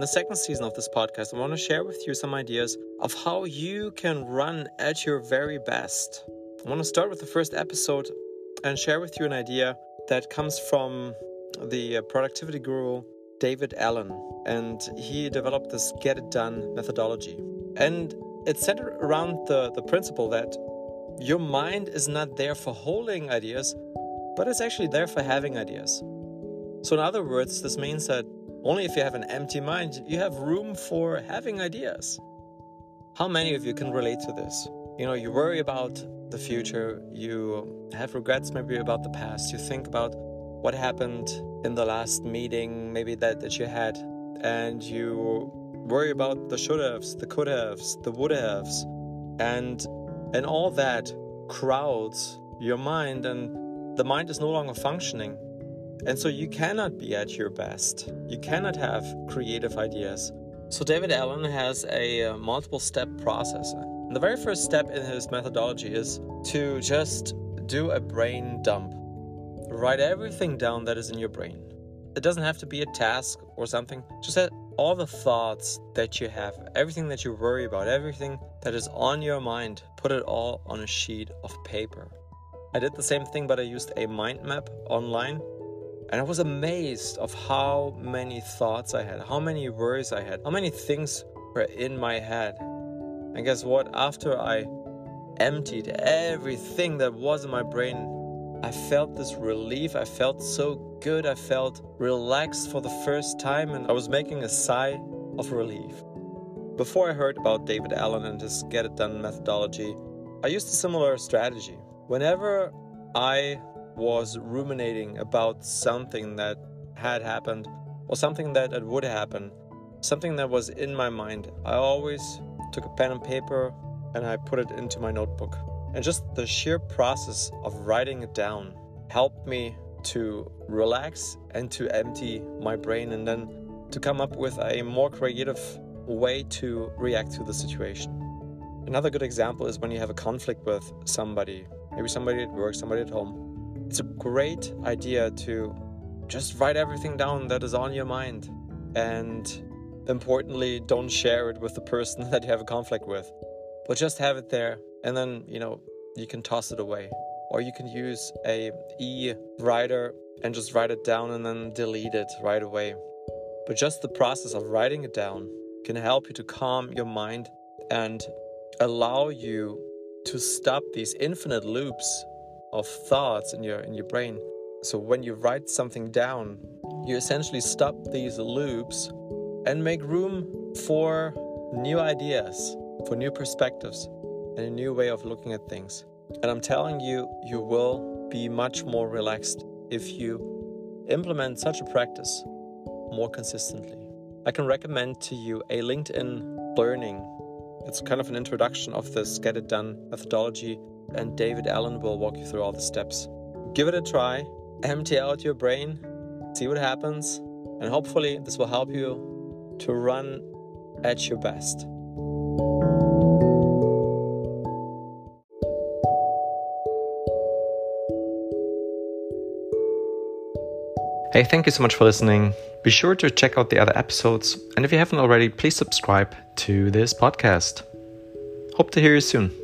In the second season of this podcast, I want to share with you some ideas of how you can run at your very best. I want to start with the first episode and share with you an idea that comes from the uh, productivity guru David Allen. And he developed this get it done methodology. And it's centered around the, the principle that your mind is not there for holding ideas, but it's actually there for having ideas. So, in other words, this means that only if you have an empty mind, you have room for having ideas. How many of you can relate to this? You know, you worry about the future, you have regrets maybe about the past, you think about what happened in the last meeting, maybe that, that you had, and you worry about the should haves, the could haves, the would haves, and and all that crowds your mind and the mind is no longer functioning and so you cannot be at your best. You cannot have creative ideas. So David Allen has a uh, multiple step process. And the very first step in his methodology is to just do a brain dump. Write everything down that is in your brain. It doesn't have to be a task or something. Just all the thoughts that you have, everything that you worry about, everything that is on your mind, put it all on a sheet of paper. I did the same thing, but I used a mind map online and I was amazed of how many thoughts I had, how many worries I had, how many things were in my head. And guess what? After I emptied everything that was in my brain, I felt this relief. I felt so good. I felt relaxed for the first time, and I was making a sigh of relief. Before I heard about David Allen and his Get It Done methodology, I used a similar strategy. Whenever I was ruminating about something that had happened or something that, would happen, something that was in my mind, I always took a pen and paper and I put it into my notebook. And just the sheer process of writing it down helped me to relax and to empty my brain and then to come up with a more creative way to react to the situation. Another good example is when you have a conflict with somebody, maybe somebody at work, somebody at home it's a great idea to just write everything down that is on your mind. And importantly, don't share it with the person that you have a conflict with, but just have it there. And then, you know, you can toss it away. Or you can use a e-writer and just write it down and then delete it right away. But just the process of writing it down can help you to calm your mind and allow you to stop these infinite loops of thoughts in your in your brain. So when you write something down, you essentially stop these loops and make room for new ideas, for new perspectives, and a new way of looking at things. And I'm telling you, you will be much more relaxed if you implement such a practice more consistently. I can recommend to you a LinkedIn learning. It's kind of an introduction of this get it done methodology and David Allen will walk you through all the steps. Give it a try, empty out your brain, see what happens, and hopefully, this will help you to run at your best. Hey, thank you so much for listening. Be sure to check out the other episodes, and if you haven't already, please subscribe to this podcast. Hope to hear you soon.